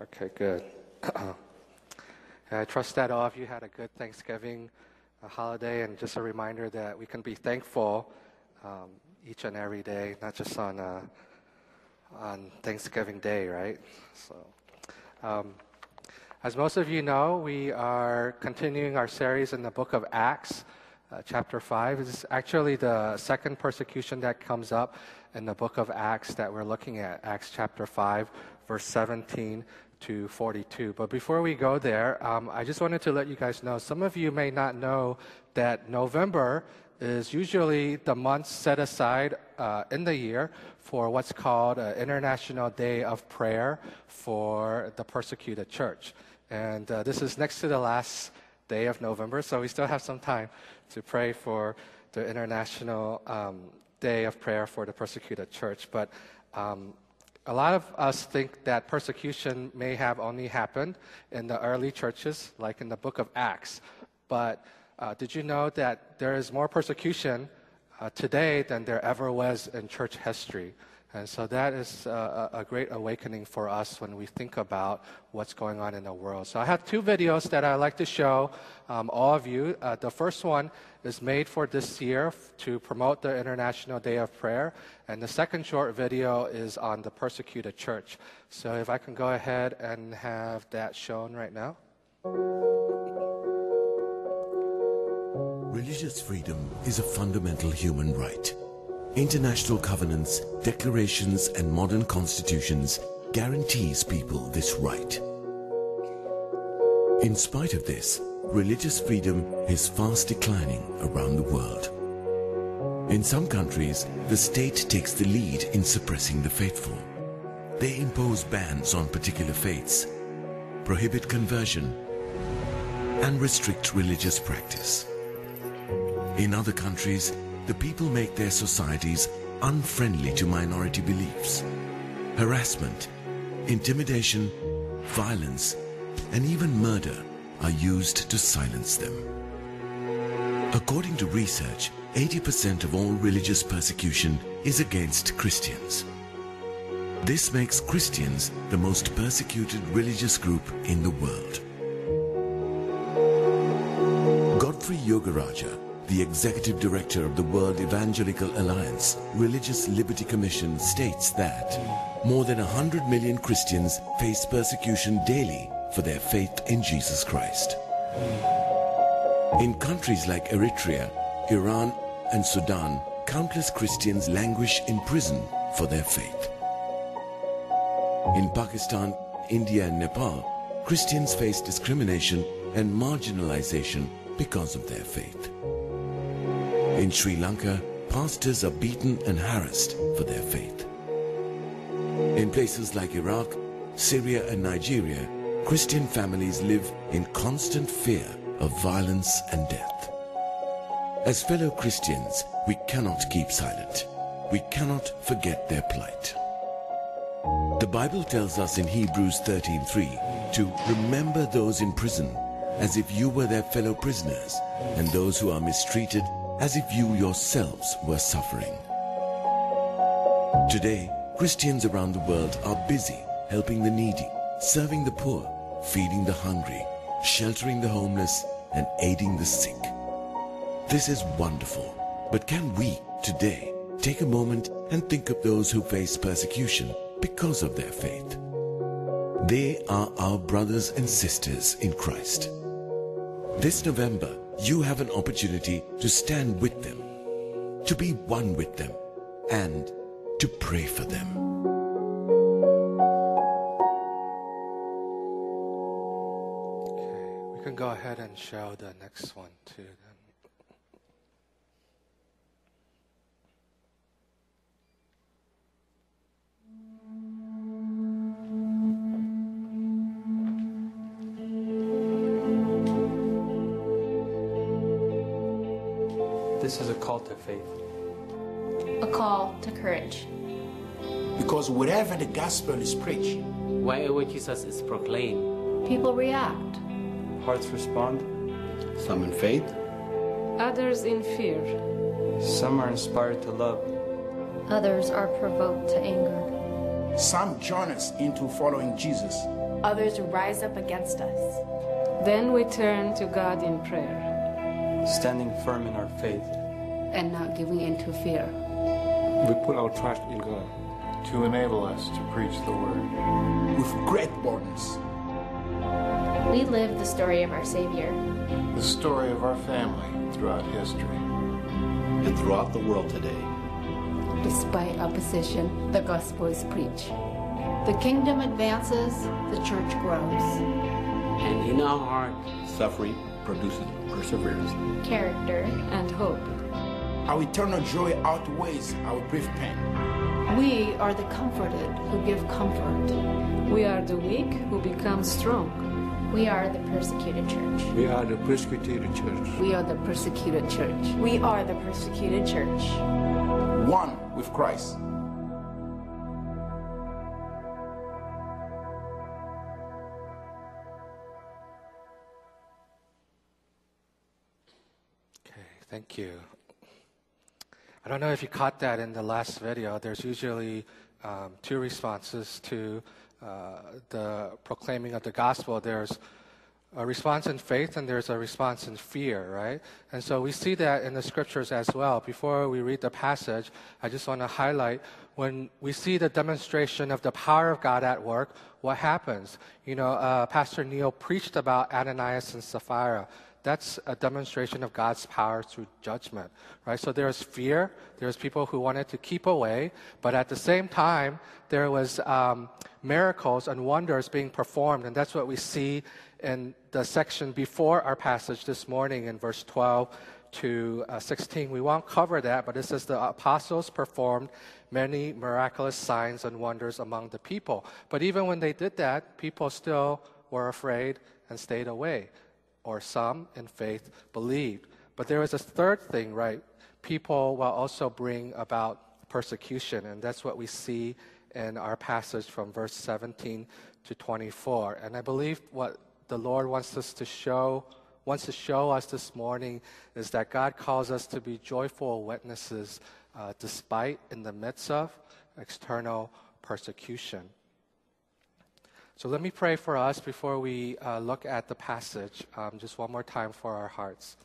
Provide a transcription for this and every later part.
Okay, good. I trust that all of you had a good Thanksgiving holiday, and just a reminder that we can be thankful um, each and every day, not just on uh, on Thanksgiving Day, right? So, um, as most of you know, we are continuing our series in the book of Acts. Uh, chapter 5 is actually the second persecution that comes up in the book of Acts that we're looking at, Acts chapter 5, verse 17 to 42. But before we go there, um, I just wanted to let you guys know some of you may not know that November is usually the month set aside uh, in the year for what's called an International Day of Prayer for the Persecuted Church. And uh, this is next to the last day of November, so we still have some time to pray for the International um, Day of Prayer for the Persecuted Church. But um, a lot of us think that persecution may have only happened in the early churches, like in the book of Acts. But uh, did you know that there is more persecution uh, today than there ever was in church history? And so that is uh, a great awakening for us when we think about what's going on in the world. So I have two videos that I'd like to show um, all of you. Uh, the first one is made for this year to promote the International Day of Prayer. And the second short video is on the persecuted church. So if I can go ahead and have that shown right now. Religious freedom is a fundamental human right. International covenants, declarations and modern constitutions guarantees people this right. In spite of this, religious freedom is fast declining around the world. In some countries, the state takes the lead in suppressing the faithful. They impose bans on particular faiths, prohibit conversion, and restrict religious practice. In other countries, the people make their societies unfriendly to minority beliefs. Harassment, intimidation, violence, and even murder are used to silence them. According to research, 80% of all religious persecution is against Christians. This makes Christians the most persecuted religious group in the world. Godfrey Yogarajah the executive director of the World Evangelical Alliance Religious Liberty Commission states that more than 100 million Christians face persecution daily for their faith in Jesus Christ. In countries like Eritrea, Iran and Sudan, countless Christians languish in prison for their faith. In Pakistan, India and Nepal, Christians face discrimination and marginalization because of their faith. In Sri Lanka, pastors are beaten and harassed for their faith. In places like Iraq, Syria and Nigeria, Christian families live in constant fear of violence and death. As fellow Christians, we cannot keep silent. We cannot forget their plight. The Bible tells us in Hebrews 13:3 to remember those in prison as if you were their fellow prisoners and those who are mistreated as if you yourselves were suffering. Today, Christians around the world are busy helping the needy, serving the poor, feeding the hungry, sheltering the homeless, and aiding the sick. This is wonderful, but can we, today, take a moment and think of those who face persecution because of their faith? They are our brothers and sisters in Christ. This November, you have an opportunity to stand with them, to be one with them, and to pray for them. Okay, we can go ahead and show the next one too. This is a call to faith. A call to courage. Because wherever the gospel is preached, wherever Jesus is proclaimed, people react. Hearts respond. Some in faith, others in fear. Some are inspired to love. Others are provoked to anger. Some join us into following Jesus. Others rise up against us. Then we turn to God in prayer. Standing firm in our faith. And not giving in to fear. We put our trust in God. To enable us to preach the word. With great boldness. We live the story of our Savior. The story of our family throughout history. And throughout the world today. Despite opposition, the gospel is preached. The kingdom advances, the church grows. And in our heart, suffering produces perseverance, character, and hope. Our eternal joy outweighs our brief pain. We are the comforted who give comfort. We are the weak who become strong. We are the persecuted church. We are the persecuted church. We are the persecuted church. We are the persecuted church. One with Christ. Okay, thank you. I don't know if you caught that in the last video. There's usually um, two responses to uh, the proclaiming of the gospel. There's a response in faith and there's a response in fear, right? And so we see that in the scriptures as well. Before we read the passage, I just want to highlight when we see the demonstration of the power of God at work, what happens? You know, uh, Pastor Neil preached about Ananias and Sapphira that's a demonstration of God's power through judgment, right? So there's fear. There's people who wanted to keep away, but at the same time, there was um, miracles and wonders being performed, and that's what we see in the section before our passage this morning in verse 12 to uh, 16. We won't cover that, but it says the apostles performed many miraculous signs and wonders among the people. But even when they did that, people still were afraid and stayed away or some in faith believed. But there is a third thing, right? People will also bring about persecution, and that's what we see in our passage from verse 17 to 24. And I believe what the Lord wants us to show wants to show us this morning is that God calls us to be joyful witnesses uh, despite in the midst of external persecution. So let me pray for us before we uh, look at the passage, um, just one more time for our hearts.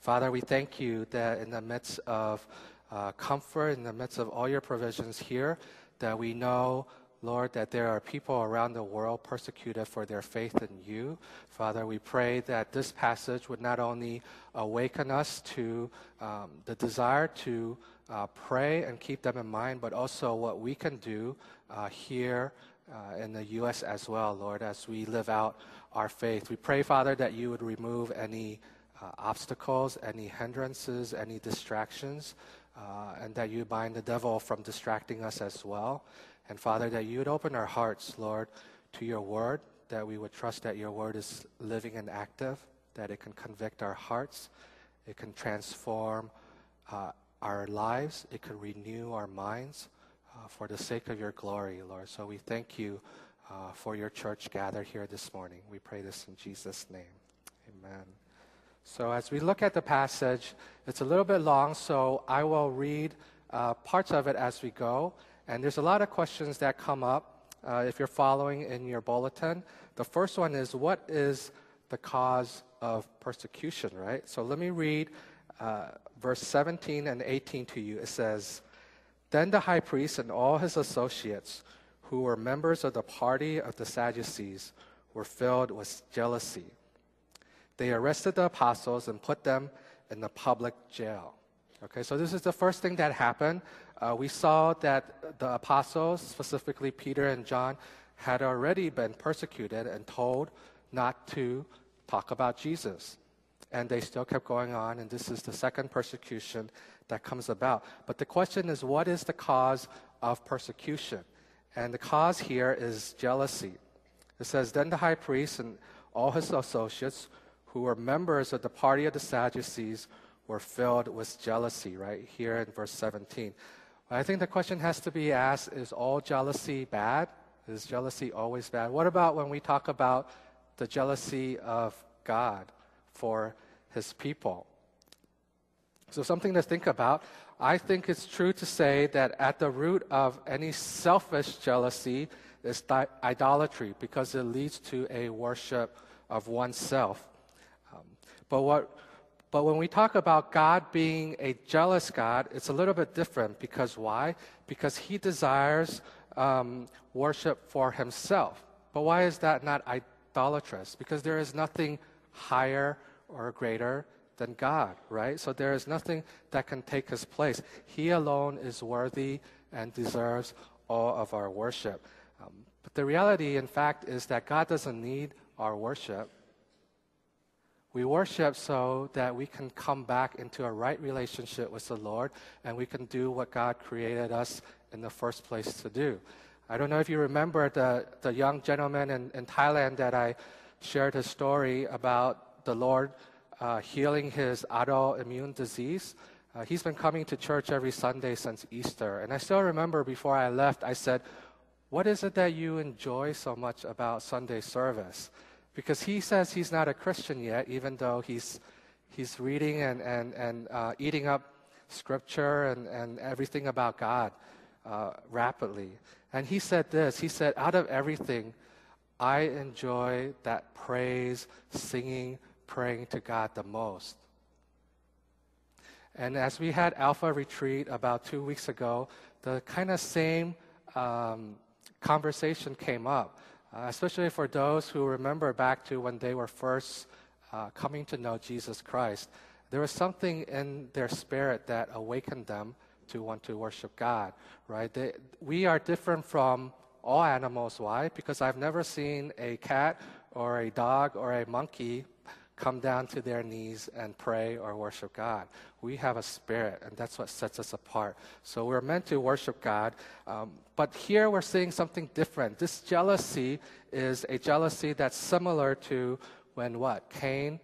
Father, we thank you that in the midst of uh, comfort, in the midst of all your provisions here, that we know, Lord, that there are people around the world persecuted for their faith in you. Father, we pray that this passage would not only awaken us to um, the desire to uh, pray and keep them in mind, but also what we can do uh, here uh, in the U.S. as well, Lord, as we live out our faith. We pray, Father, that you would remove any uh, obstacles, any hindrances, any distractions, uh, and that you bind the devil from distracting us as well. And Father, that you would open our hearts, Lord, to your word, that we would trust that your word is living and active, that it can convict our hearts, it can transform uh, our lives, it can renew our minds for the sake of your glory, Lord. So we thank you uh, for your church gathered here this morning. We pray this in Jesus' name. Amen. So as we look at the passage, it's a little bit long, so I will read uh, parts of it as we go. And there's a lot of questions that come up uh, if you're following in your bulletin. The first one is what is the cause of persecution, right? So let me read uh, verse 17 and 18 to you. It says, then the high priest and all his associates, who were members of the party of the Sadducees, were filled with jealousy. They arrested the apostles and put them in the public jail. Okay, so this is the first thing that happened. Uh, we saw that the apostles, specifically Peter and John, had already been persecuted and told not to talk about Jesus. And they still kept going on, and this is the second persecution that comes about. But the question is, what is the cause of persecution? And the cause here is jealousy. It says, Then the high priest and all his associates, who were members of the party of the Sadducees, were filled with jealousy, right? Here in verse 17. I think the question has to be asked is all jealousy bad? Is jealousy always bad? What about when we talk about the jealousy of God for his people? So, something to think about I think it's true to say that at the root of any selfish jealousy is idolatry because it leads to a worship of oneself. Um, but what but when we talk about God being a jealous God, it's a little bit different because why? Because He desires um, worship for Himself. But why is that not idolatrous? Because there is nothing higher or greater than God, right? So there is nothing that can take His place. He alone is worthy and deserves all of our worship. Um, but the reality, in fact, is that God doesn't need our worship. We worship so that we can come back into a right relationship with the Lord and we can do what God created us in the first place to do. I don't know if you remember the, the young gentleman in, in Thailand that I shared his story about the Lord uh, healing his autoimmune disease. Uh, he's been coming to church every Sunday since Easter. And I still remember before I left, I said, What is it that you enjoy so much about Sunday service? Because he says he's not a Christian yet, even though he's, he's reading and, and, and uh, eating up scripture and, and everything about God uh, rapidly. And he said this He said, Out of everything, I enjoy that praise, singing, praying to God the most. And as we had Alpha Retreat about two weeks ago, the kind of same um, conversation came up uh, especially for those who remember back to when they were first uh, coming to know Jesus Christ. There was something in their spirit that awakened them to want to worship God, right? They, we are different from all animals. Why? Because I've never seen a cat or a dog or a monkey come down to their knees and pray or worship God. We have a spirit, and that's what sets us apart. So we're meant to worship God. Um, but here we're seeing something different. This jealousy is a jealousy that's similar to when what? Cain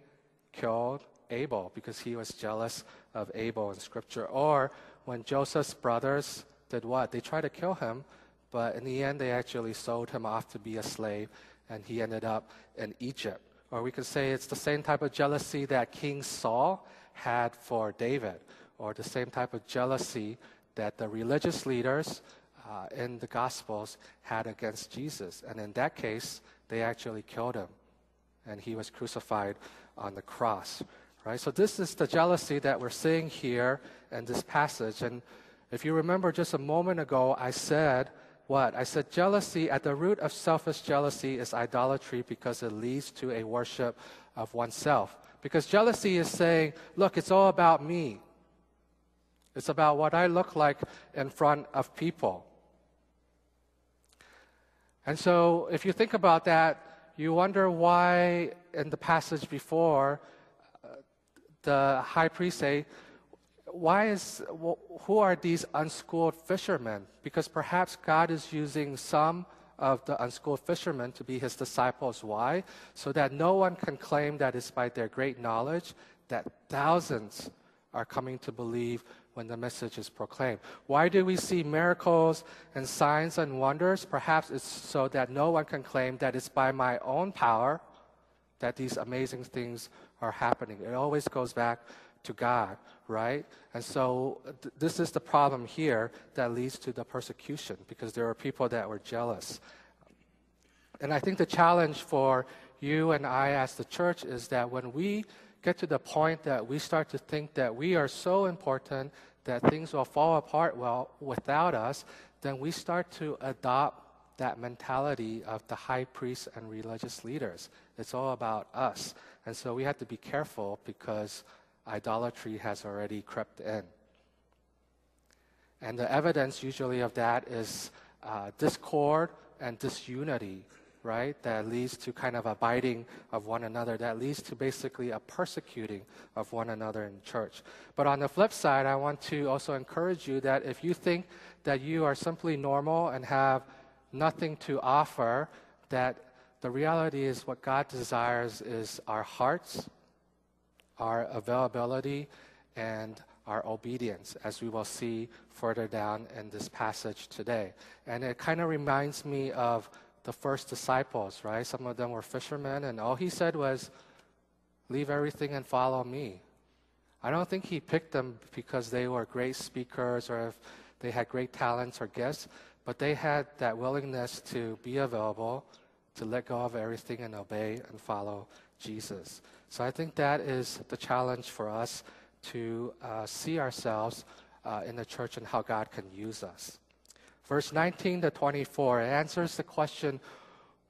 killed Abel because he was jealous of Abel in Scripture. Or when Joseph's brothers did what? They tried to kill him, but in the end, they actually sold him off to be a slave, and he ended up in Egypt. Or we could say it's the same type of jealousy that King Saul had for David, or the same type of jealousy that the religious leaders uh, in the Gospels had against Jesus. And in that case, they actually killed him, and he was crucified on the cross. Right? So, this is the jealousy that we're seeing here in this passage. And if you remember just a moment ago, I said what? I said jealousy, at the root of selfish jealousy is idolatry because it leads to a worship of oneself. Because jealousy is saying, look, it's all about me. It's about what I look like in front of people. And so, if you think about that, you wonder why in the passage before, uh, the high priest say, why is, who are these unschooled fishermen? Because perhaps God is using some of the unschooled fishermen to be his disciples. Why? So that no one can claim that it's by their great knowledge that thousands are coming to believe when the message is proclaimed. Why do we see miracles and signs and wonders? Perhaps it's so that no one can claim that it's by my own power that these amazing things are happening. It always goes back to God, right? And so th- this is the problem here that leads to the persecution because there are people that were jealous. And I think the challenge for you and I as the church is that when we get to the point that we start to think that we are so important that things will fall apart well without us, then we start to adopt that mentality of the high priests and religious leaders. It's all about us. And so we have to be careful because idolatry has already crept in. And the evidence usually of that is uh, discord and disunity, right? That leads to kind of abiding of one another, that leads to basically a persecuting of one another in church. But on the flip side, I want to also encourage you that if you think that you are simply normal and have nothing to offer, that the reality is what God desires is our hearts our availability and our obedience, as we will see further down in this passage today. And it kind of reminds me of the first disciples, right? Some of them were fishermen, and all he said was, Leave everything and follow me. I don't think he picked them because they were great speakers or if they had great talents or gifts, but they had that willingness to be available, to let go of everything and obey and follow Jesus. So I think that is the challenge for us to uh, see ourselves uh, in the church and how God can use us. Verse 19 to 24 answers the question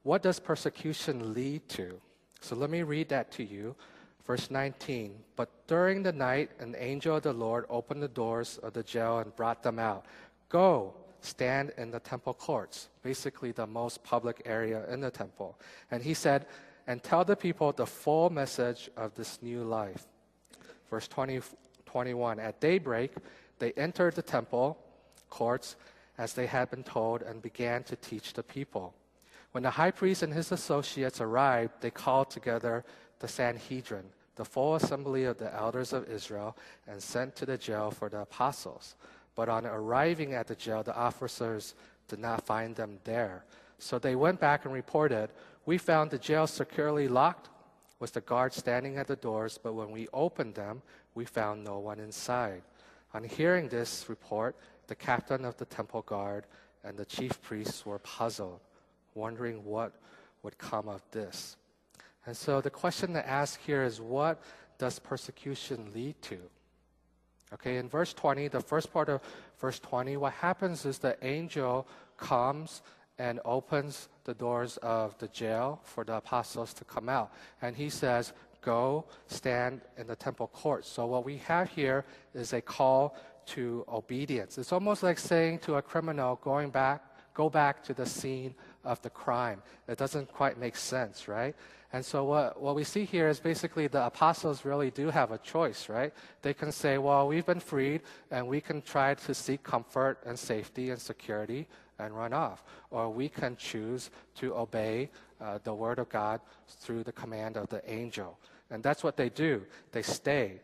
what does persecution lead to? So let me read that to you. Verse 19 But during the night, an angel of the Lord opened the doors of the jail and brought them out. Go, stand in the temple courts, basically the most public area in the temple. And he said, And tell the people the full message of this new life. Verse 20, 21 At daybreak, they entered the temple courts as they had been told and began to teach the people. When the high priest and his associates arrived, they called together the Sanhedrin, the full assembly of the elders of Israel, and sent to the jail for the apostles. But on arriving at the jail, the officers did not find them there. So they went back and reported, We found the jail securely locked with the guards standing at the doors, but when we opened them, we found no one inside. On hearing this report, the captain of the temple guard and the chief priests were puzzled, wondering what would come of this. And so the question to ask here is what does persecution lead to? Okay, in verse 20, the first part of verse 20, what happens is the angel comes and opens the doors of the jail for the apostles to come out. And he says, Go stand in the temple court. So, what we have here is a call to obedience. It's almost like saying to a criminal, going back, go back to the scene of the crime. It doesn't quite make sense, right? And so what, what we see here is basically the apostles really do have a choice, right? They can say, well, we've been freed and we can try to seek comfort and safety and security and run off. Or we can choose to obey uh, the word of God through the command of the angel. And that's what they do. They stay.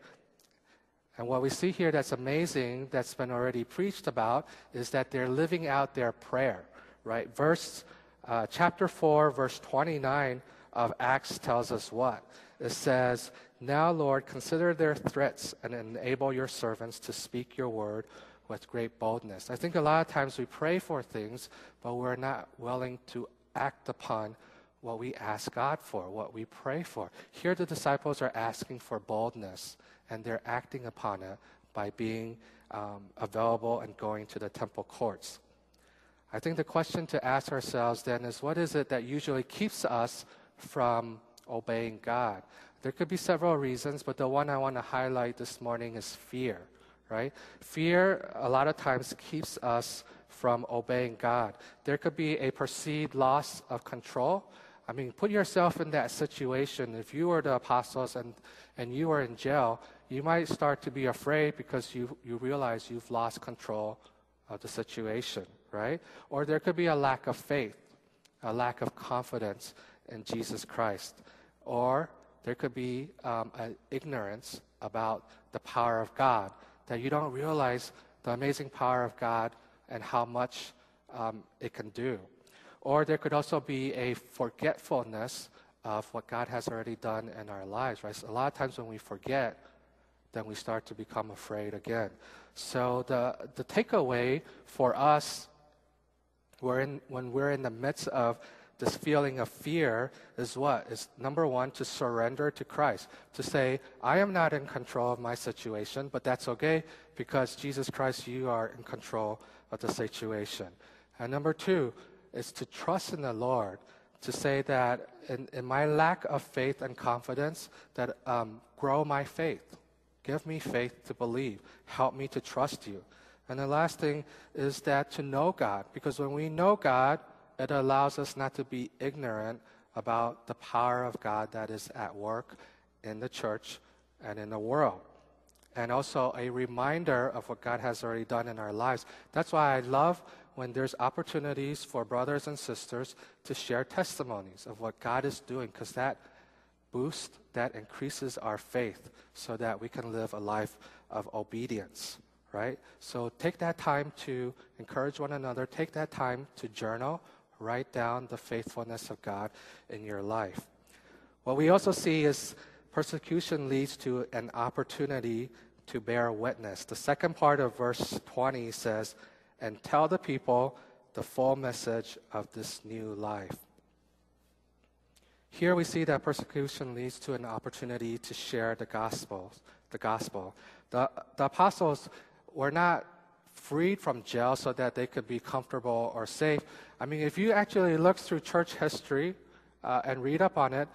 And what we see here that's amazing, that's been already preached about, is that they're living out their prayer, right? Verse, uh, chapter 4, verse 29 of Acts tells us what? It says, Now, Lord, consider their threats and enable your servants to speak your word with great boldness. I think a lot of times we pray for things, but we're not willing to act upon what we ask God for, what we pray for. Here, the disciples are asking for boldness, and they're acting upon it by being um, available and going to the temple courts. I think the question to ask ourselves then is what is it that usually keeps us from obeying God? There could be several reasons, but the one I want to highlight this morning is fear, right? Fear, a lot of times, keeps us from obeying God. There could be a perceived loss of control. I mean, put yourself in that situation. If you were the apostles and, and you were in jail, you might start to be afraid because you, you realize you've lost control of the situation, right? Or there could be a lack of faith, a lack of confidence in Jesus Christ. Or there could be um, an ignorance about the power of God, that you don't realize the amazing power of God and how much um, it can do. Or there could also be a forgetfulness of what God has already done in our lives, right? So a lot of times when we forget, then we start to become afraid again. So the, the takeaway for us we're in, when we're in the midst of this feeling of fear is what? Is number one, to surrender to Christ. To say, I am not in control of my situation, but that's okay because Jesus Christ, you are in control of the situation. And number two is to trust in the Lord. To say that in, in my lack of faith and confidence, that um, grow my faith. Give me faith to believe. Help me to trust you. And the last thing is that to know God, because when we know God, it allows us not to be ignorant about the power of God that is at work in the church and in the world. And also a reminder of what God has already done in our lives. That's why I love when there's opportunities for brothers and sisters to share testimonies of what God is doing, because that boosts, that increases our faith so that we can live a life of obedience, right? So take that time to encourage one another, take that time to journal write down the faithfulness of God in your life. What we also see is persecution leads to an opportunity to bear witness. The second part of verse 20 says, and tell the people the full message of this new life. Here we see that persecution leads to an opportunity to share the gospel. The gospel. The, the apostles were not freed from jail so that they could be comfortable or safe. I mean, if you actually look through church history uh, and read up on it,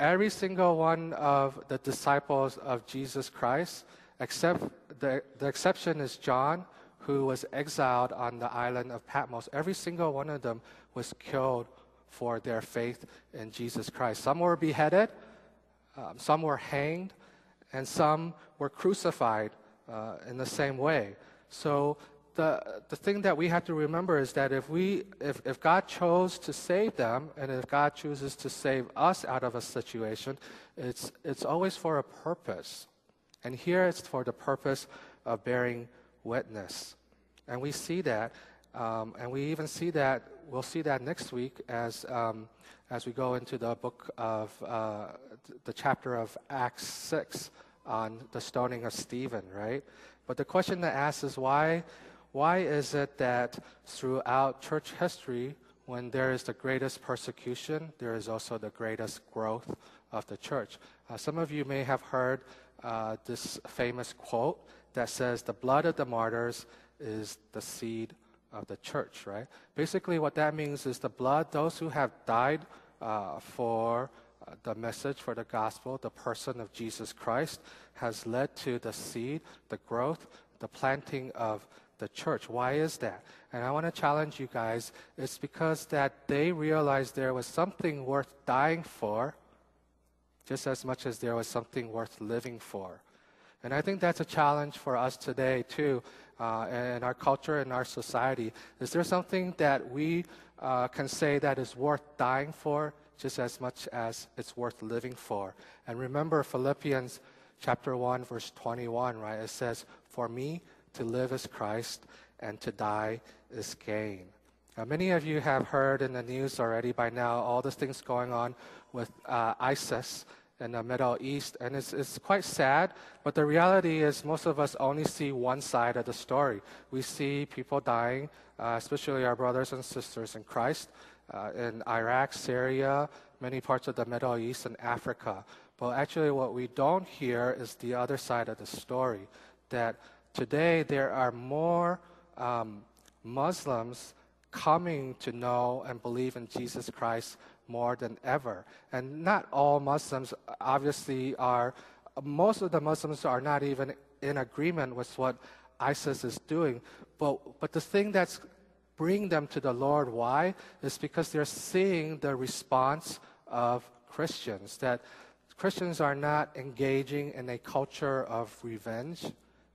every single one of the disciples of Jesus Christ, except the, the exception is John, who was exiled on the island of Patmos, every single one of them was killed for their faith in Jesus Christ. Some were beheaded, um, some were hanged, and some were crucified uh, in the same way. So the, the thing that we have to remember is that if, we, if, if God chose to save them, and if God chooses to save us out of a situation, it's, it's always for a purpose. And here it's for the purpose of bearing witness. And we see that, um, and we even see that, we'll see that next week as, um, as we go into the book of, uh, the chapter of Acts 6 on the stoning of Stephen, right? But the question that asks is why, why is it that throughout church history, when there is the greatest persecution, there is also the greatest growth of the church? Uh, some of you may have heard uh, this famous quote that says, The blood of the martyrs is the seed of the church, right? Basically, what that means is the blood, those who have died uh, for the message, for the gospel, the person of Jesus Christ, has led to the seed, the growth, the planting of the church. Why is that? And I want to challenge you guys. It's because that they realized there was something worth dying for, just as much as there was something worth living for. And I think that's a challenge for us today, too, uh, in our culture and our society. Is there something that we uh, can say that is worth dying for just as much as it's worth living for? And remember Philippians chapter 1, verse 21, right? It says, For me to live is Christ, and to die is gain. Now, many of you have heard in the news already by now all the things going on with uh, ISIS in the Middle East, and it's, it's quite sad. But the reality is, most of us only see one side of the story. We see people dying, uh, especially our brothers and sisters in Christ, uh, in Iraq, Syria, many parts of the Middle East, and Africa. But actually, what we don't hear is the other side of the story that today there are more um, Muslims coming to know and believe in Jesus Christ more than ever. And not all Muslims obviously are, most of the Muslims are not even in agreement with what ISIS is doing. But, but the thing that's bringing them to the Lord, why? It's because they're seeing the response of Christians. That Christians are not engaging in a culture of revenge,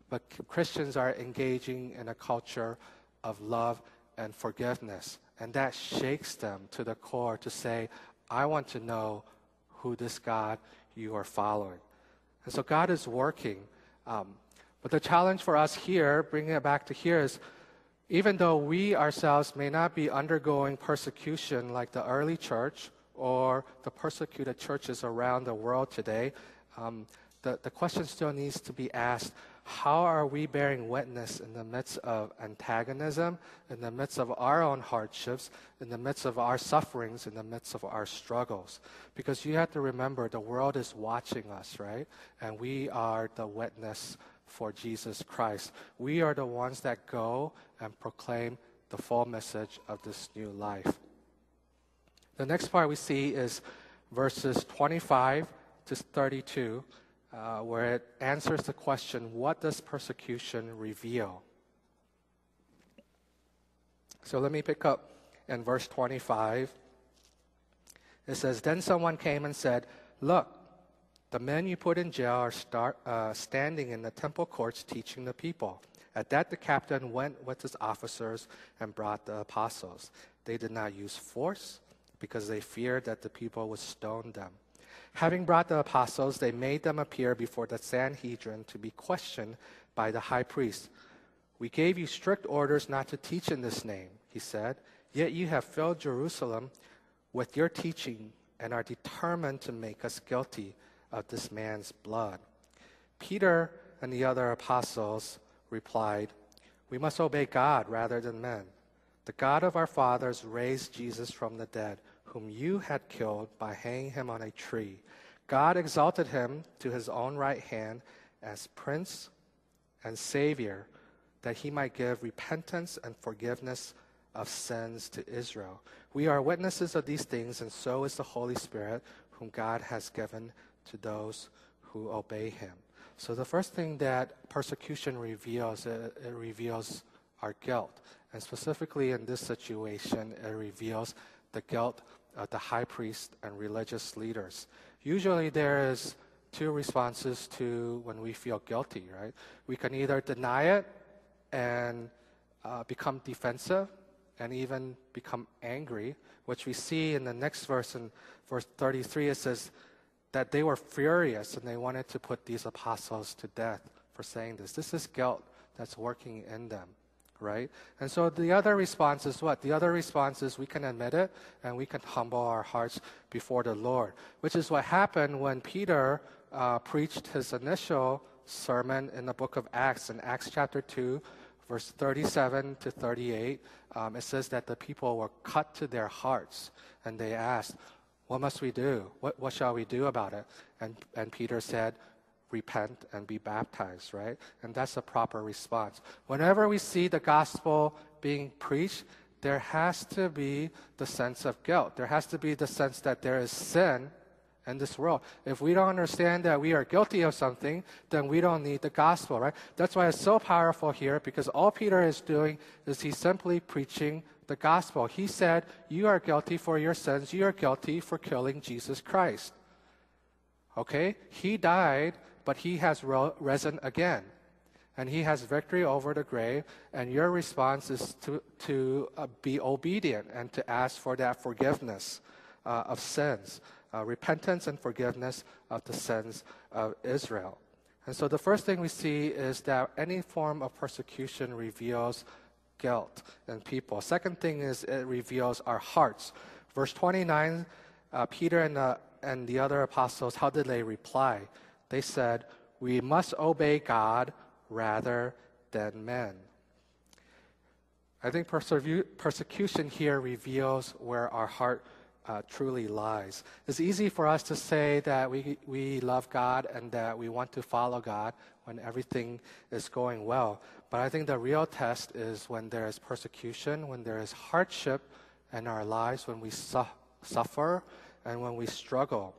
but Christians are engaging in a culture of love and forgiveness. And that shakes them to the core to say, I want to know who this God you are following. And so God is working. Um, but the challenge for us here, bringing it back to here, is even though we ourselves may not be undergoing persecution like the early church or the persecuted churches around the world today, um, the, the question still needs to be asked how are we bearing witness in the midst of antagonism, in the midst of our own hardships, in the midst of our sufferings, in the midst of our struggles? Because you have to remember the world is watching us, right? And we are the witness for Jesus Christ. We are the ones that go and proclaim the full message of this new life. The next part we see is verses 25 to 32 uh, where it answers the question what does persecution reveal? So let me pick up in verse 25. It says, Then someone came and said, Look, the men you put in jail are start, uh, standing in the temple courts teaching the people. At that, the captain went with his officers and brought the apostles. They did not use force because they feared that the people would stone them. Having brought the apostles, they made them appear before the Sanhedrin to be questioned by the high priest. We gave you strict orders not to teach in this name, he said, yet you have filled Jerusalem with your teaching and are determined to make us guilty of this man's blood. Peter and the other apostles replied, We must obey God rather than men. The God of our fathers raised Jesus from the dead, whom you had killed by hanging him on a tree. God exalted him to his own right hand as Prince and Savior, that he might give repentance and forgiveness of sins to Israel. We are witnesses of these things, and so is the Holy Spirit, whom God has given to those who obey him. So, the first thing that persecution reveals, it, it reveals our guilt. And specifically in this situation, it reveals the guilt of the high priest and religious leaders. Usually, there is two responses to when we feel guilty, right? We can either deny it and uh, become defensive and even become angry, which we see in the next verse in verse 33. It says that they were furious and they wanted to put these apostles to death for saying this. This is guilt that's working in them right? And so the other response is what? The other response is we can admit it and we can humble our hearts before the Lord, which is what happened when Peter uh, preached his initial sermon in the book of Acts, in Acts chapter 2, verse 37 to 38. Um, it says that the people were cut to their hearts and they asked, What must we do? What, what shall we do about it? And, and Peter said, repent and be baptized, right? And that's a proper response. Whenever we see the gospel being preached, there has to be the sense of guilt. There has to be the sense that there is sin in this world. If we don't understand that we are guilty of something, then we don't need the gospel, right? That's why it's so powerful here because all Peter is doing is he's simply preaching the gospel. He said, You are guilty for your sins. You are guilty for killing Jesus Christ. Okay? He died but he has risen again. And he has victory over the grave. And your response is to, to uh, be obedient and to ask for that forgiveness uh, of sins, uh, repentance and forgiveness of the sins of Israel. And so the first thing we see is that any form of persecution reveals guilt in people. Second thing is it reveals our hearts. Verse 29, uh, Peter and the, and the other apostles, how did they reply? They said, We must obey God rather than men. I think persecution here reveals where our heart uh, truly lies. It's easy for us to say that we, we love God and that we want to follow God when everything is going well. But I think the real test is when there is persecution, when there is hardship in our lives, when we su- suffer, and when we struggle.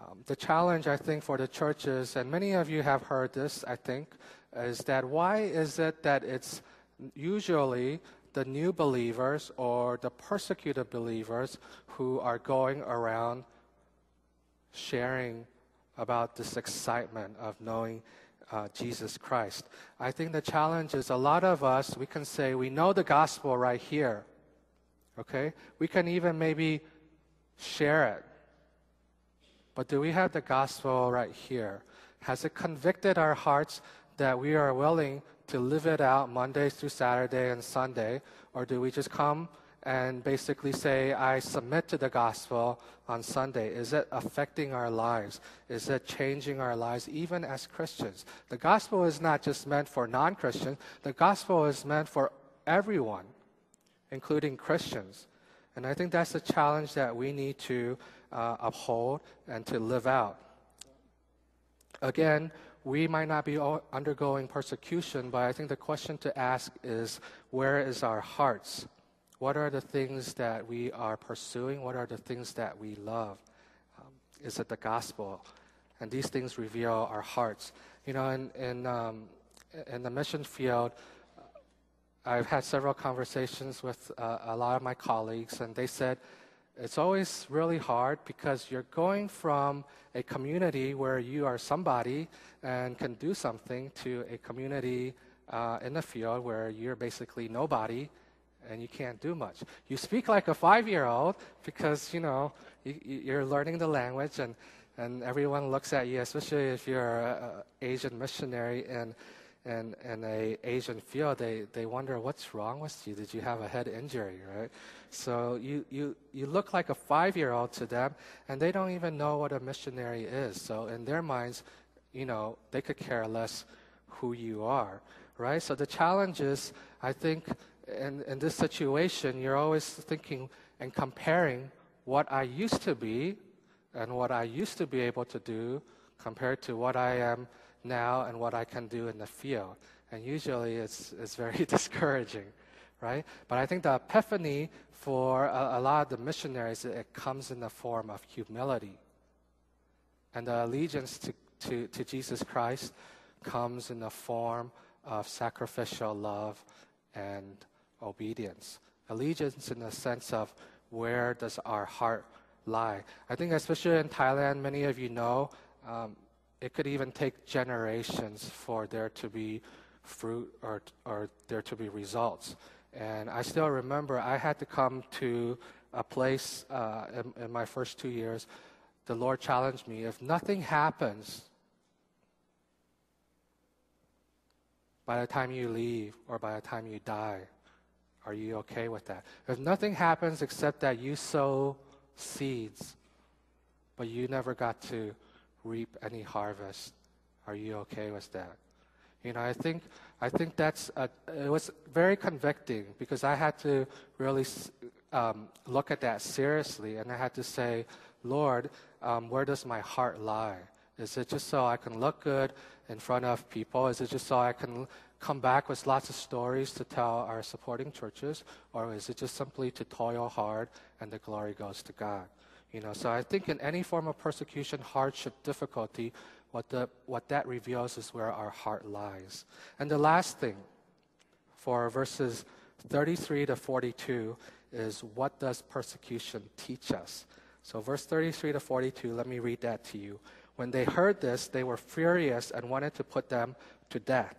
Um, the challenge, I think, for the churches, and many of you have heard this, I think, is that why is it that it's usually the new believers or the persecuted believers who are going around sharing about this excitement of knowing uh, Jesus Christ. I think the challenge is a lot of us, we can say we know the gospel right here. Okay? We can even maybe share it. But do we have the gospel right here? Has it convicted our hearts that we are willing to live it out Monday through Saturday and Sunday? Or do we just come and basically say, I submit to the gospel on Sunday? Is it affecting our lives? Is it changing our lives even as Christians? The gospel is not just meant for non Christians, the gospel is meant for everyone, including Christians. And I think that's the challenge that we need to uh, uphold and to live out. Again, we might not be undergoing persecution, but I think the question to ask is where is our hearts? What are the things that we are pursuing? What are the things that we love? Um, is it the gospel? And these things reveal our hearts. You know, in, in, um, in the mission field, I've had several conversations with uh, a lot of my colleagues, and they said it's always really hard because you're going from a community where you are somebody and can do something to a community uh, in the field where you're basically nobody and you can't do much. You speak like a five-year-old because you know you, are learning the language and and everyone looks at you, especially if you're an Asian missionary and in, in a Asian field, they, they wonder, what's wrong with you? Did you have a head injury, right? So you, you, you look like a five-year-old to them, and they don't even know what a missionary is. So in their minds, you know, they could care less who you are, right? So the challenge is, I think, in, in this situation, you're always thinking and comparing what I used to be and what I used to be able to do compared to what I am now and what I can do in the field. And usually it's, it's very discouraging, right? But I think the epiphany for a, a lot of the missionaries, it comes in the form of humility. And the allegiance to, to, to Jesus Christ comes in the form of sacrificial love and obedience. Allegiance in the sense of where does our heart lie. I think, especially in Thailand, many of you know um, it could even take generations for there to be fruit or, or there to be results. And I still remember I had to come to a place uh, in, in my first two years. The Lord challenged me if nothing happens by the time you leave or by the time you die, are you okay with that? If nothing happens except that you sow seeds, but you never got to reap any harvest. Are you okay with that? You know, I think I think that's a, it was very convicting because I had to really um, look at that seriously, and I had to say, Lord, um, where does my heart lie? Is it just so I can look good in front of people? Is it just so I can come back with lots of stories to tell our supporting churches, or is it just simply to toil hard and the glory goes to God? You know, so I think in any form of persecution, hardship, difficulty, what, the, what that reveals is where our heart lies. And the last thing for verses 33 to 42 is what does persecution teach us? So, verse 33 to 42, let me read that to you. When they heard this, they were furious and wanted to put them to death.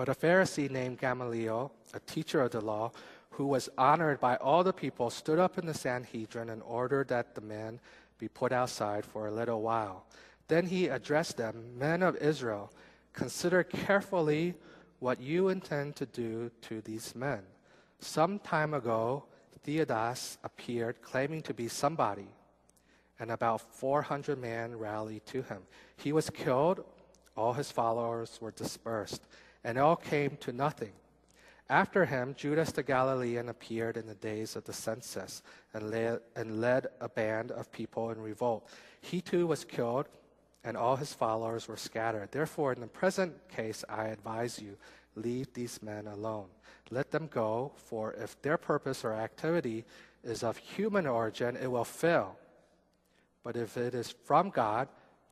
But a Pharisee named Gamaliel, a teacher of the law, who was honored by all the people, stood up in the Sanhedrin and ordered that the man be put outside for a little while. Then he addressed them Men of Israel, consider carefully what you intend to do to these men. Some time ago, Theudas appeared claiming to be somebody, and about 400 men rallied to him. He was killed, all his followers were dispersed, and all came to nothing. After him, Judas the Galilean appeared in the days of the census and led, and led a band of people in revolt. He too was killed, and all his followers were scattered. Therefore, in the present case, I advise you leave these men alone. Let them go, for if their purpose or activity is of human origin, it will fail. But if it is from God,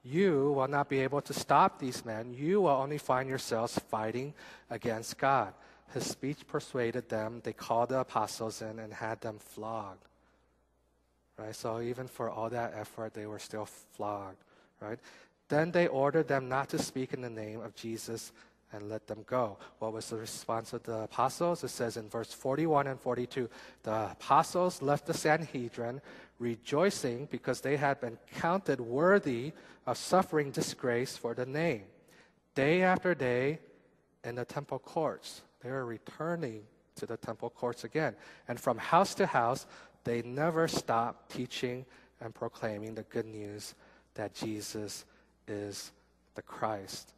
you will not be able to stop these men. You will only find yourselves fighting against God his speech persuaded them. They called the apostles in and had them flogged. Right? So even for all that effort, they were still flogged. Right? Then they ordered them not to speak in the name of Jesus and let them go. What was the response of the apostles? It says in verse 41 and 42 the apostles left the Sanhedrin rejoicing because they had been counted worthy of suffering disgrace for the name. Day after day in the temple courts, they were returning to the temple courts again. And from house to house, they never stopped teaching and proclaiming the good news that Jesus is the Christ.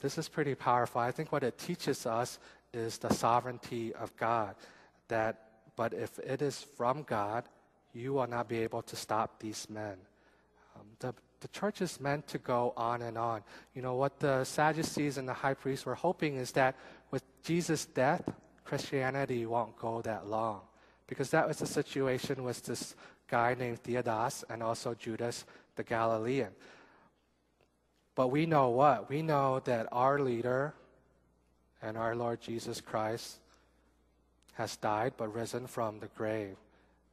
This is pretty powerful. I think what it teaches us is the sovereignty of God. That, but if it is from God, you will not be able to stop these men. Um, the, the church is meant to go on and on. You know, what the Sadducees and the high priests were hoping is that with Jesus' death, Christianity won't go that long. Because that was the situation with this guy named Theudas and also Judas the Galilean. But we know what? We know that our leader and our Lord Jesus Christ has died but risen from the grave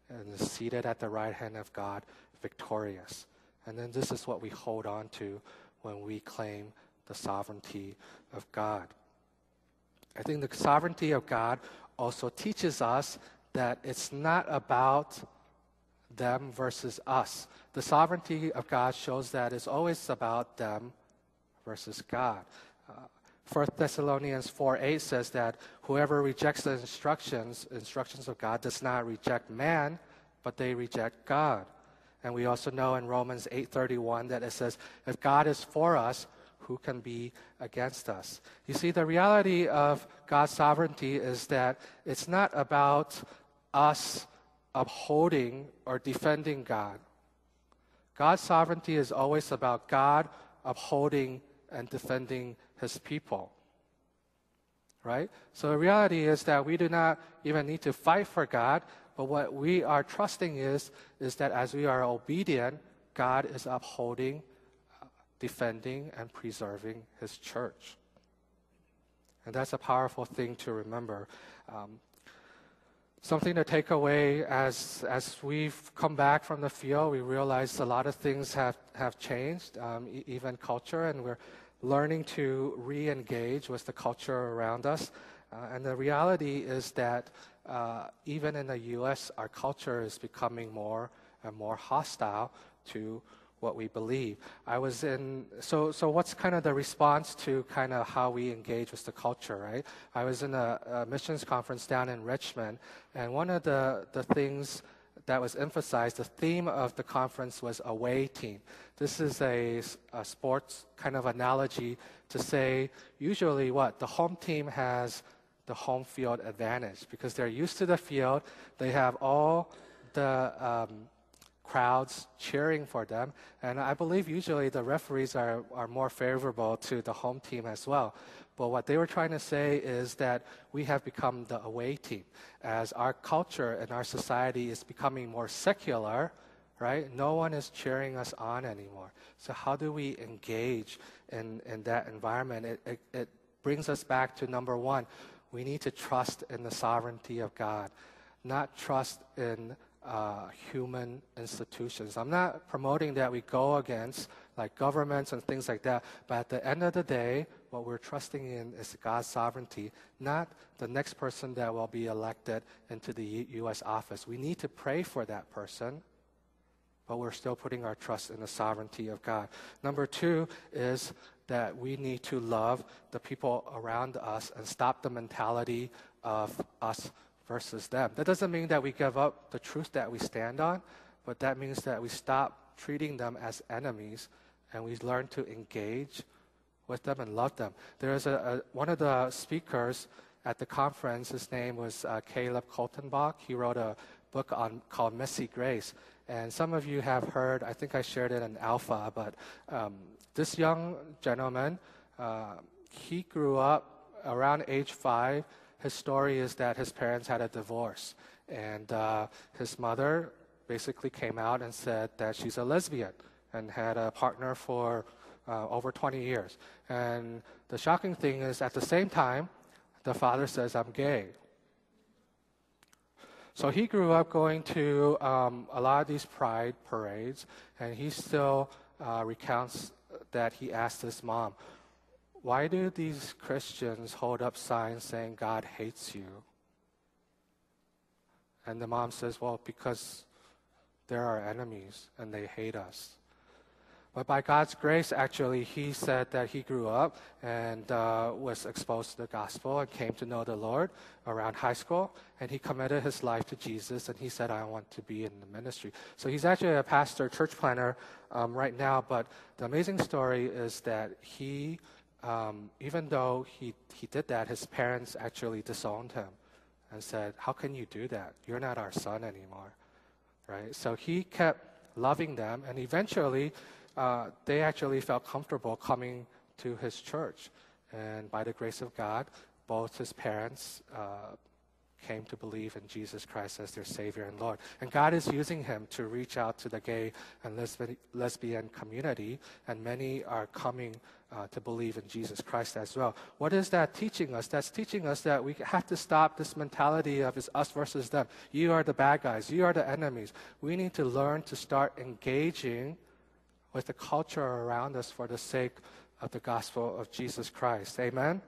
and is seated at the right hand of God, victorious. And then this is what we hold on to when we claim the sovereignty of God. I think the sovereignty of God also teaches us that it's not about them versus us. The sovereignty of God shows that it's always about them versus God. Uh, First Thessalonians 4 8 says that whoever rejects the instructions, instructions of God, does not reject man, but they reject God. And we also know in Romans 8:31 that it says, if God is for us, who can be against us? You see, the reality of God's sovereignty is that it's not about us upholding or defending God. God's sovereignty is always about God upholding and defending his people. Right? So the reality is that we do not even need to fight for God, but what we are trusting is, is that as we are obedient, God is upholding, defending, and preserving his church. And that's a powerful thing to remember. Um, something to take away as, as we've come back from the field, we realize a lot of things have, have changed, um, e- even culture, and we're learning to re engage with the culture around us. Uh, and the reality is that uh, even in the US, our culture is becoming more and more hostile to what we believe. I was in, so, so what's kind of the response to kind of how we engage with the culture, right? I was in a, a missions conference down in Richmond, and one of the, the things that was emphasized, the theme of the conference was away team. This is a, a sports kind of analogy to say, usually what? The home team has the home field advantage because they're used to the field. They have all the um, crowds cheering for them. And I believe usually the referees are, are more favorable to the home team as well. But what they were trying to say is that we have become the away team. As our culture and our society is becoming more secular, right? No one is cheering us on anymore. So, how do we engage in, in that environment? It, it, it brings us back to number one we need to trust in the sovereignty of God, not trust in uh, human institutions. I'm not promoting that we go against like governments and things like that, but at the end of the day, what we're trusting in is God's sovereignty, not the next person that will be elected into the U- U.S. office. We need to pray for that person, but we're still putting our trust in the sovereignty of God. Number two is that we need to love the people around us and stop the mentality of us versus them. That doesn't mean that we give up the truth that we stand on, but that means that we stop treating them as enemies and we learn to engage with them and love them. There is a, a one of the speakers at the conference. His name was uh, Caleb Kaltenbach. He wrote a book on called Messy Grace, and some of you have heard. I think I shared it in Alpha, but um, this young gentleman, uh, he grew up around age five. His story is that his parents had a divorce, and uh, his mother basically came out and said that she's a lesbian and had a partner for uh, over 20 years. And the shocking thing is, at the same time, the father says, I'm gay. So he grew up going to um, a lot of these pride parades, and he still uh, recounts that he asked his mom, Why do these Christians hold up signs saying God hates you? And the mom says, Well, because they're our enemies and they hate us. But by God's grace, actually, he said that he grew up and uh, was exposed to the gospel and came to know the Lord around high school. And he committed his life to Jesus and he said, I want to be in the ministry. So he's actually a pastor, church planner um, right now. But the amazing story is that he, um, even though he, he did that, his parents actually disowned him and said, How can you do that? You're not our son anymore. Right? So he kept loving them and eventually, uh, they actually felt comfortable coming to his church. And by the grace of God, both his parents uh, came to believe in Jesus Christ as their Savior and Lord. And God is using him to reach out to the gay and lesbian, community, and many are coming uh, to believe in Jesus Christ as well. What is that teaching us? That's teaching us that we have to stop this mentality of it's us versus them. You are the bad guys, you are the enemies. We need to learn to start engaging with the culture around us for the sake of the gospel of Jesus Christ. Amen?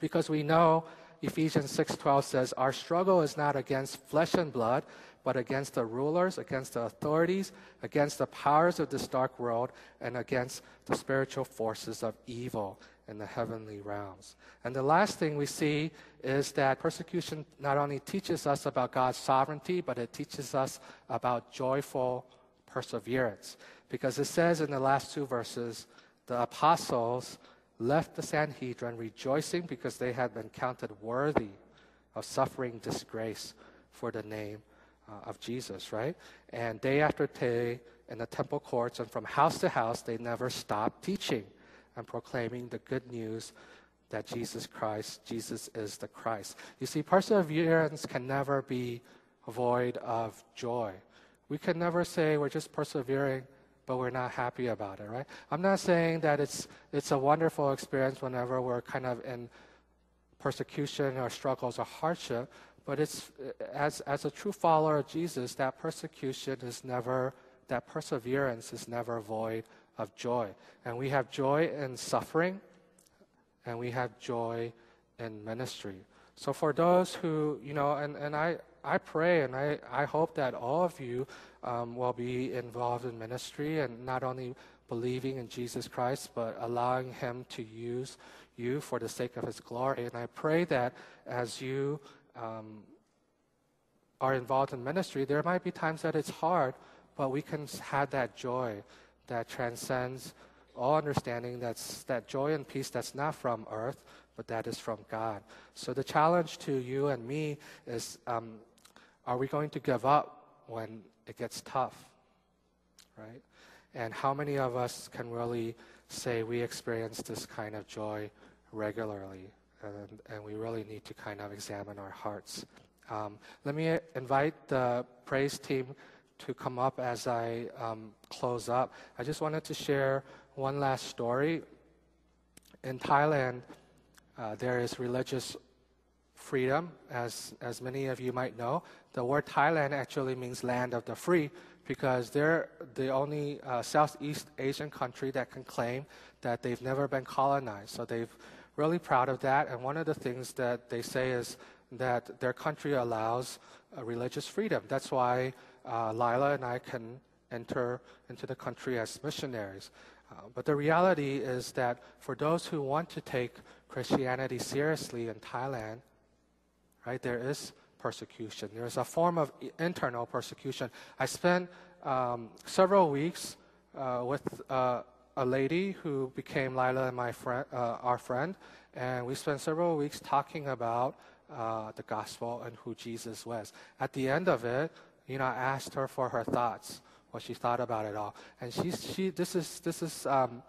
Because we know Ephesians 6:12 says, "Our struggle is not against flesh and blood, but against the rulers, against the authorities, against the powers of this dark world, and against the spiritual forces of evil in the heavenly realms. And the last thing we see is that persecution not only teaches us about God's sovereignty, but it teaches us about joyful perseverance. Because it says in the last two verses, the apostles left the Sanhedrin rejoicing because they had been counted worthy of suffering disgrace for the name uh, of Jesus, right? And day after day in the temple courts and from house to house, they never stopped teaching and proclaiming the good news that Jesus Christ, Jesus is the Christ. You see, perseverance can never be void of joy. We can never say we're just persevering, but we're not happy about it, right? I'm not saying that it's, it's a wonderful experience whenever we're kind of in persecution or struggles or hardship, but it's as, as a true follower of Jesus, that persecution is never, that perseverance is never void of joy. And we have joy in suffering, and we have joy in ministry. So for those who, you know, and, and I, I pray and I, I hope that all of you um, will be involved in ministry and not only believing in Jesus Christ, but allowing Him to use you for the sake of His glory. And I pray that as you um, are involved in ministry, there might be times that it's hard, but we can have that joy that transcends all understanding. That's that joy and peace that's not from earth, but that is from God. So the challenge to you and me is: um, Are we going to give up when it gets tough? Right? And how many of us can really say we experience this kind of joy regularly? And, and we really need to kind of examine our hearts. Um, let me invite the praise team to come up as I um, close up. I just wanted to share one last story. In Thailand, uh, there is religious freedom, as, as many of you might know. The word Thailand actually means land of the free because they're the only uh, Southeast Asian country that can claim that they've never been colonized. So they're really proud of that. And one of the things that they say is that their country allows uh, religious freedom. That's why uh, Lila and I can enter into the country as missionaries. Uh, but the reality is that for those who want to take Christianity seriously in Thailand, right, there is persecution. There's a form of internal persecution. I spent um, several weeks uh, with uh, a lady who became Lila and my friend, uh, our friend, and we spent several weeks talking about uh, the gospel and who Jesus was. At the end of it, you know, I asked her for her thoughts, what she thought about it all. And she, she this is, this is um,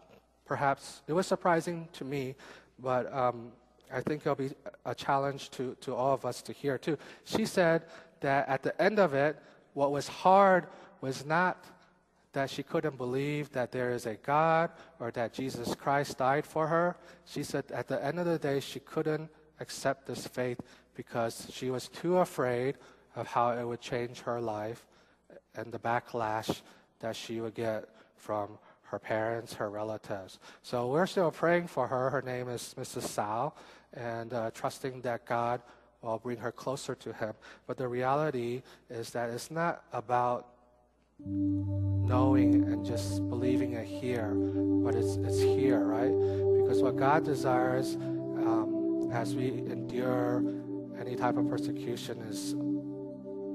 perhaps, it was surprising to me, but um, I think it'll be a challenge to, to all of us to hear too. She said that at the end of it, what was hard was not that she couldn't believe that there is a God or that Jesus Christ died for her. She said at the end of the day, she couldn't accept this faith because she was too afraid of how it would change her life and the backlash that she would get from her parents, her relatives. So we're still praying for her. Her name is Mrs. Sal, and uh, trusting that God will bring her closer to Him. But the reality is that it's not about knowing and just believing it here, but it's, it's here, right? Because what God desires um, as we endure any type of persecution is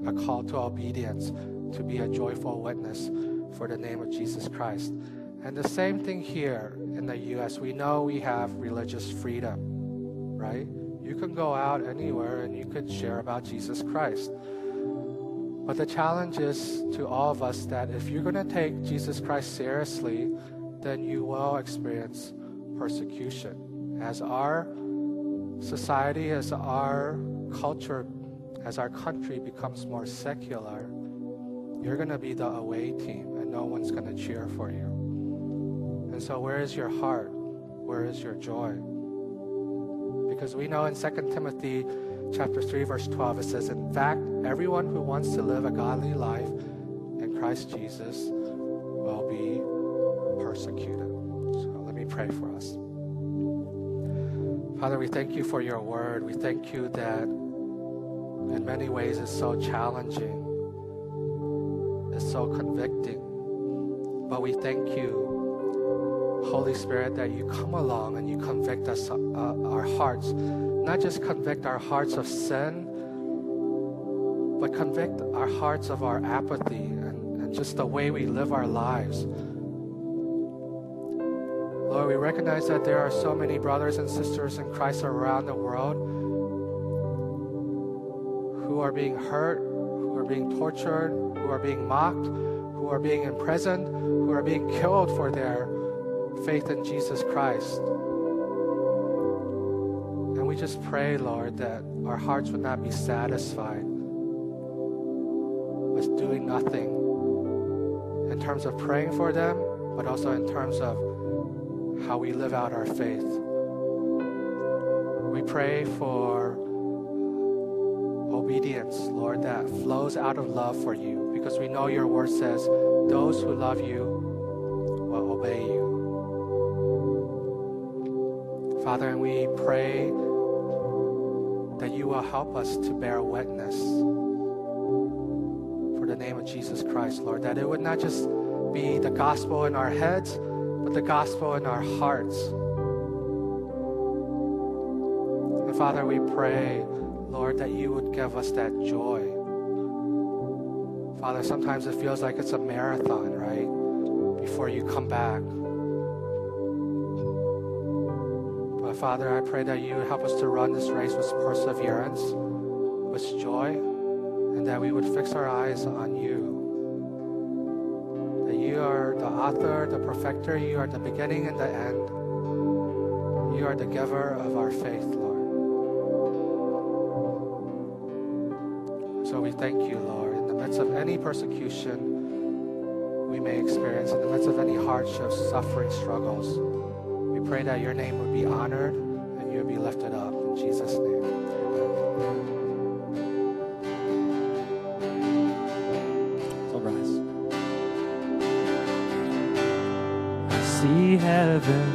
a call to obedience, to be a joyful witness for the name of Jesus Christ. And the same thing here in the U.S. We know we have religious freedom, right? You can go out anywhere and you could share about Jesus Christ. But the challenge is to all of us that if you're going to take Jesus Christ seriously, then you will experience persecution. As our society, as our culture as our country becomes more secular, you're going to be the away team and no one's going to cheer for you. And so, where is your heart? Where is your joy? Because we know in 2 Timothy chapter 3 verse 12 it says in fact everyone who wants to live a godly life in Christ Jesus will be persecuted. So let me pray for us. Father, we thank you for your word. We thank you that in many ways it's so challenging. It's so convicting. But we thank you, Holy Spirit, that you come along and you convict us, uh, our hearts. Not just convict our hearts of sin, but convict our hearts of our apathy and, and just the way we live our lives. Lord, we recognize that there are so many brothers and sisters in Christ around the world who are being hurt, who are being tortured, who are being mocked, who are being imprisoned, who are being killed for their faith in Jesus Christ. And we just pray, Lord, that our hearts would not be satisfied with doing nothing in terms of praying for them, but also in terms of how we live out our faith. We pray for obedience, Lord, that flows out of love for you, because we know your word says, those who love you Father, and we pray that you will help us to bear witness for the name of Jesus Christ, Lord, that it would not just be the gospel in our heads, but the gospel in our hearts. And Father, we pray, Lord, that you would give us that joy. Father, sometimes it feels like it's a marathon, right? Before you come back. Father, I pray that you help us to run this race with perseverance, with joy, and that we would fix our eyes on you. That you are the author, the perfecter, you are the beginning and the end. You are the giver of our faith, Lord. So we thank you, Lord, in the midst of any persecution we may experience, in the midst of any hardships, suffering, struggles. We pray that your name would be honored and you would be lifted up. In Jesus' name. So rise. I see heaven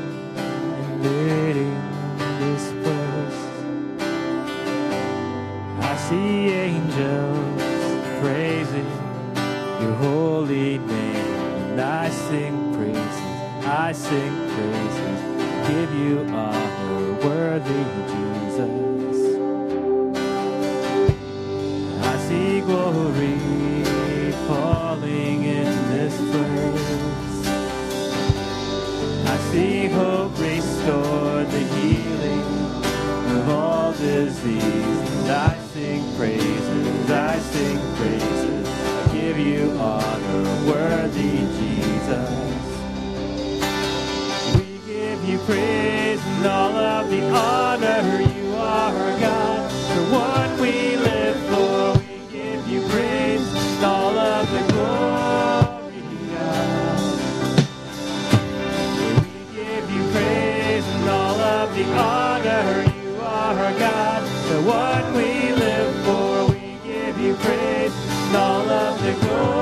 all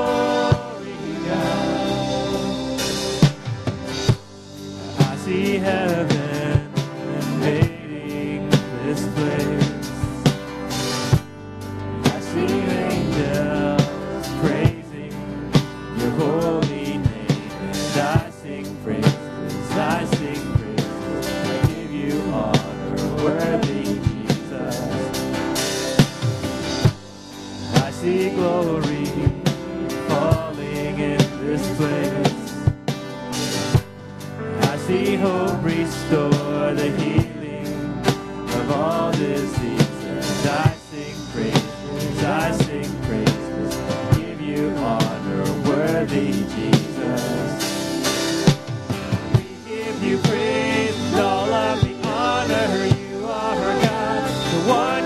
one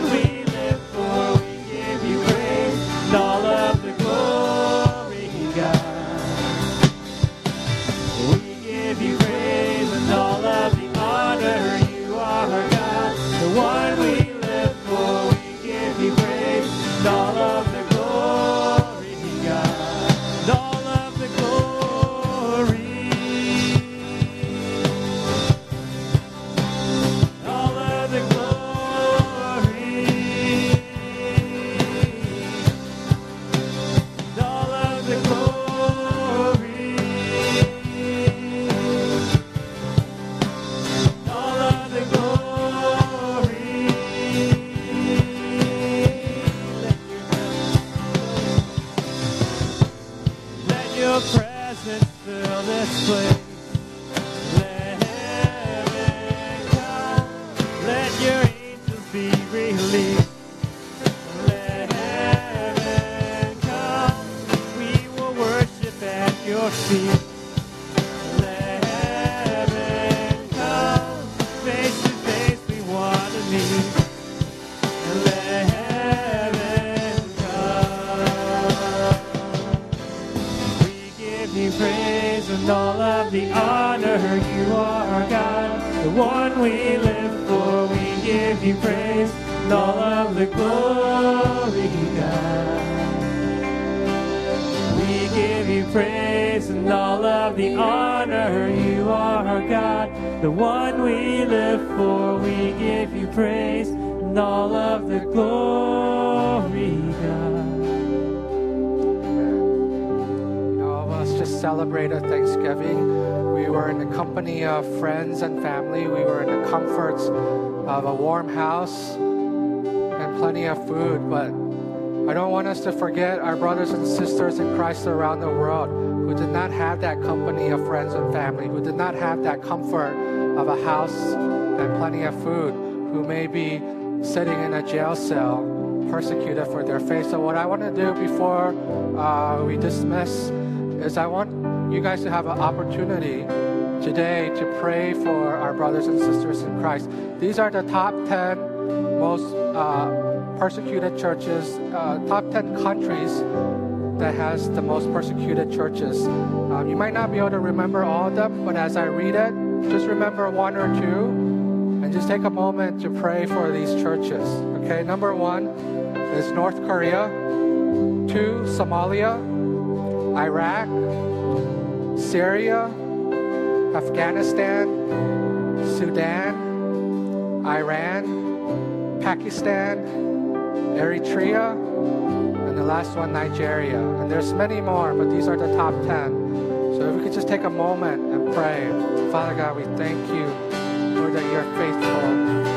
praise and all of the honor. You are our God, the one we live for. We give you praise and all of the glory, God. All of us just celebrated Thanksgiving. We were in the company of friends and family. We were in the comforts of a warm house and plenty of food. But I don't want us to forget our brothers and sisters in Christ around the world who did not have that company of friends and family, who did not have that comfort of a house and plenty of food, who may be sitting in a jail cell persecuted for their faith. So, what I want to do before uh, we dismiss is I want you guys to have an opportunity today to pray for our brothers and sisters in Christ. These are the top 10 most uh, persecuted churches, uh, top 10 countries that has the most persecuted churches. Um, you might not be able to remember all of them, but as I read it, just remember one or two and just take a moment to pray for these churches. Okay, number one is North Korea, two, Somalia, Iraq, Syria, Afghanistan, Sudan, Iran, Pakistan, Eritrea, and the last one, Nigeria. And there's many more, but these are the top 10. So if we could just take a moment and pray. Father God, we thank you, Lord, that you're faithful.